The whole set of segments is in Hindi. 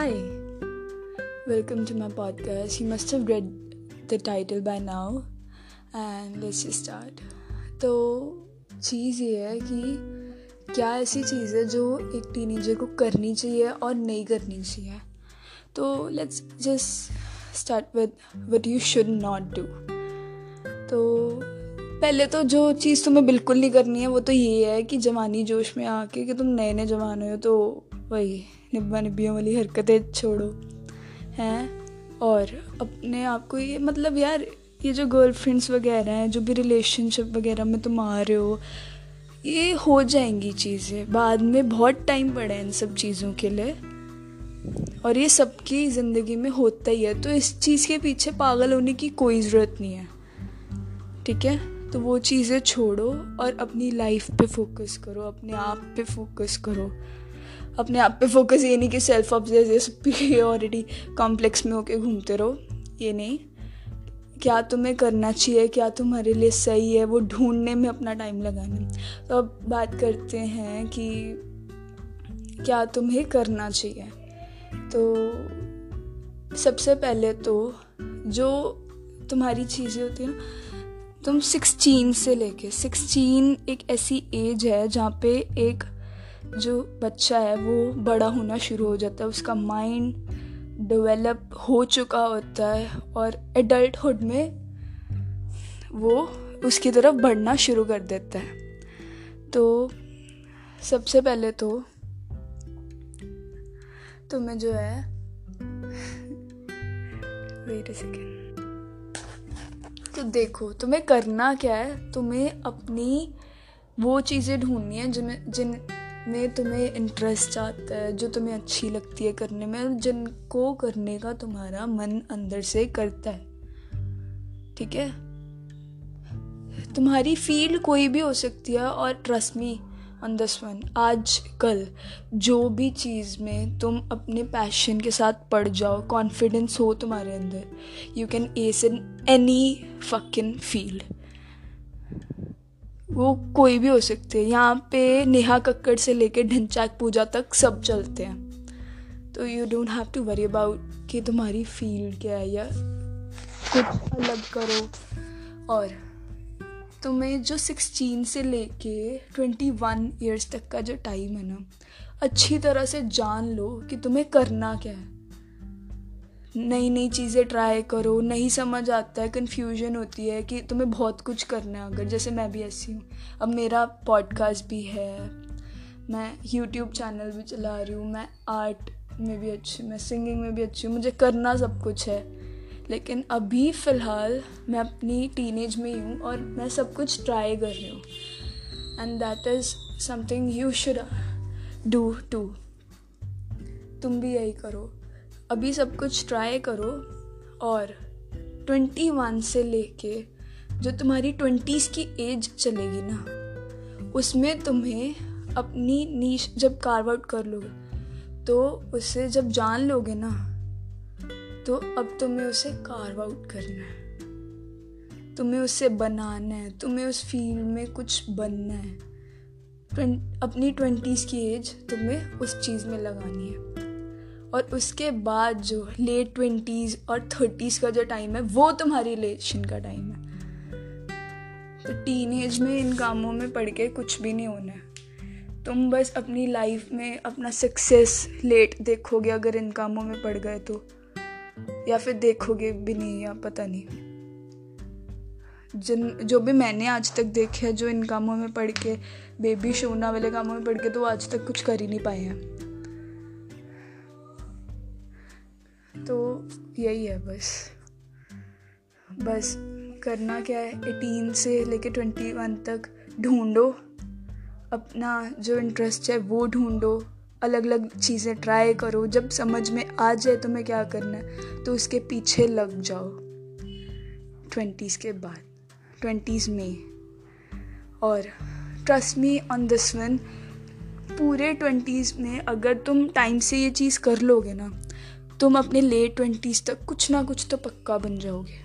Hi, welcome to my podcast. You must have read the title by now, and let's just start. तो चीज़ ये है कि क्या ऐसी चीज़ है जो एक टीनेजर को करनी चाहिए और नहीं करनी चाहिए? तो let's just start with what you should not do तो पहले तो जो चीज़ तुम्हें बिल्कुल नहीं करनी है वो तो ये है कि जवानी जोश में आके कि तुम नए नए जवान हो तो वही। निब्बा निब्बियों वाली हरकतें छोड़ो, हैं? और अपने आप को ये मतलब यार, ये जो गर्लफ्रेंड्स वगैरह हैं, जो भी रिलेशनशिप वगैरह में तुम आ रहे हो, ये हो जाएँगी चीज़ें। बाद में बहुत टाइम पड़ा है इन सब चीज़ों के लिए। और ये सबकी ज़िंदगी में होता ही है। तो इस चीज़ के पीछे पागल होने की कोई ज़रूरत नहीं है। ठीक है? तो वो चीज़ें छोड़ो और अपनी लाइफ पे फोकस करो, अपने आप पे फोकस करो। अपने आप पे फोकस ये नहीं कि सेल्फ सुपीरियोरिटी कॉम्प्लेक्स में होके घूमते रहो। ये नहीं। क्या तुम्हें करना चाहिए? क्या तुम्हारे लिए सही है? वो ढूँढने में अपना टाइम लगाना। तो अब बात करते हैं कि क्या तुम्हें करना चाहिए? तो सबसे पहले तो जो तुम्हारी चीज़ें होती हैं, तुम सिक्सटीन से लेके सिक्सटीन एक ऐसी एज है जहाँ पे एक जो बच्चा है, वो बड़ा होना शुरू हो जाता है, उसका माइंड डेवलप हो चुका होता है और एडल्टहुड में वो उसकी तरफ़ बढ़ना शुरू कर देता है। तो सबसे पहले तो तुम्हें जो है वेट सेकेंड तो देखो तुम्हें करना क्या है, तुम्हें अपनी वो चीज़ें ढूंढनी है जिनमें जिन में तुम्हें इंटरेस्ट आता है, जो तुम्हें अच्छी लगती है करने में जिनको करने का तुम्हारा मन अंदर से करता है। ठीक है? तुम्हारी फ़ील्ड कोई भी हो सकती है, और trust me on this one आज कल जो भी चीज़ में तुम अपने पैशन के साथ पढ़ जाओ कॉन्फिडेंस हो तुम्हारे अंदर you can ace in any fucking field वो कोई भी हो सकते हैं। यहाँ पे नेहा कक्कड़ से लेके ढंचाक पूजा तक सब चलते हैं। तो you don't have to worry about कि तुम्हारी फ़ील्ड क्या है या कुछ अलग करो। और तुम्हें जो सिक्सटीन से लेके ट्वेंटी वन ईयर्स तक का जो टाइम है ना, अच्छी तरह से जान लो कि तुम्हें करना क्या है। नई नई चीज़ें ट्राई करो, नहीं समझ आता है कन्फ्यूज़न होती है कि तुम्हें बहुत कुछ करना है अगर, जैसे मैं भी ऐसी हूँ। अब मेरा पॉडकास्ट भी है, मैं यूट्यूब चैनल भी चला रही हूँ, मैं आर्ट में भी अच्छी मैं सिंगिंग में भी अच्छी हूँ, मुझे करना सब कुछ है। लेकिन अभी फ़िलहाल मैं अपनी टीनेज में ही हूँ और मैं सब कुछ ट्राई कर रही हूँ। And that is something you should do too तुम भी यही करो। अभी सब कुछ ट्राई करो और ट्वेंटी वन से लेके जो तुम्हारी ट्वेंटीज़ की एज चलेगी ना, उसमें तुम्हें अपनी नीच जब कार्व आउट कर लोगे तो उसे जब जान लोगे ना तो अब तुम्हें उसे कार्व आउट करना है। तुम्हें उसे बनाना है, तुम्हें उस फ़ील्ड में कुछ बनना है। अपनी ट्वेंटीज़ की एज तुम्हें उस चीज़ में लगानी है। और उसके बाद जो लेट ट्वेंटीज़ और थर्टीज़ का जो टाइम है, वो तुम्हारी रिलेशन का टाइम है। तो टीन एज में इन कामों में पढ़ के कुछ भी नहीं होना है। तुम बस अपनी लाइफ में अपना सक्सेस लेट देखोगे अगर इन कामों में पड़ गए तो या फिर देखोगे भी नहीं या पता नहीं। जिन, जो भी मैंने आज तक देखे है, जो इन कामों में पढ़ के बेबी शोना वाले कामों में पढ़ के तो आज तक कुछ कर ही नहीं पाए हैं। तो यही है बस। बस करना क्या है? एटीन से लेके ट्वेंटी वन तक ढूंढो। अपना जो इंटरेस्ट है, वो ढूंढो। अलग अलग चीज़ें ट्राई करो। जब समझ में आ जाए तुम्हें क्या करना है तो उसके पीछे लग जाओ। ट्वेंटीज़ के बाद। ट्वेंटीज़ में। और trust me on this one पूरे ट्वेंटीज़ में अगर तुम टाइम से ये चीज़ कर लोगे ना तुम अपने लेट ट्वेंटीज तक कुछ ना कुछ तो पक्का बन जाओगे।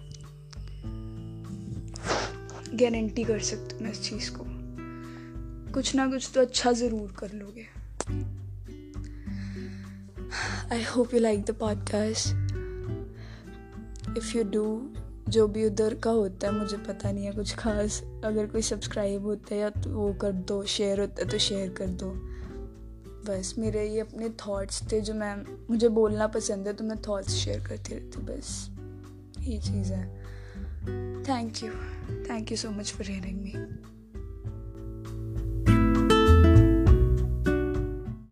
गारंटी कर सकती मैं इस चीज़ को। कुछ ना कुछ तो अच्छा ज़रूर कर लोगे। I hope you like the podcast if you do जो भी उधर का होता है, मुझे पता नहीं है कुछ खास। अगर कोई सब्सक्राइब होता है या तो वो कर दो शेयर होता है तो शेयर कर दो। बस मेरे ये अपने थॉट्स थे जो मैं, मुझे बोलना पसंद है तो मैं थॉट्स शेयर करती रहती बस। ये चीज़ है। Thank you thank you so much for hearing me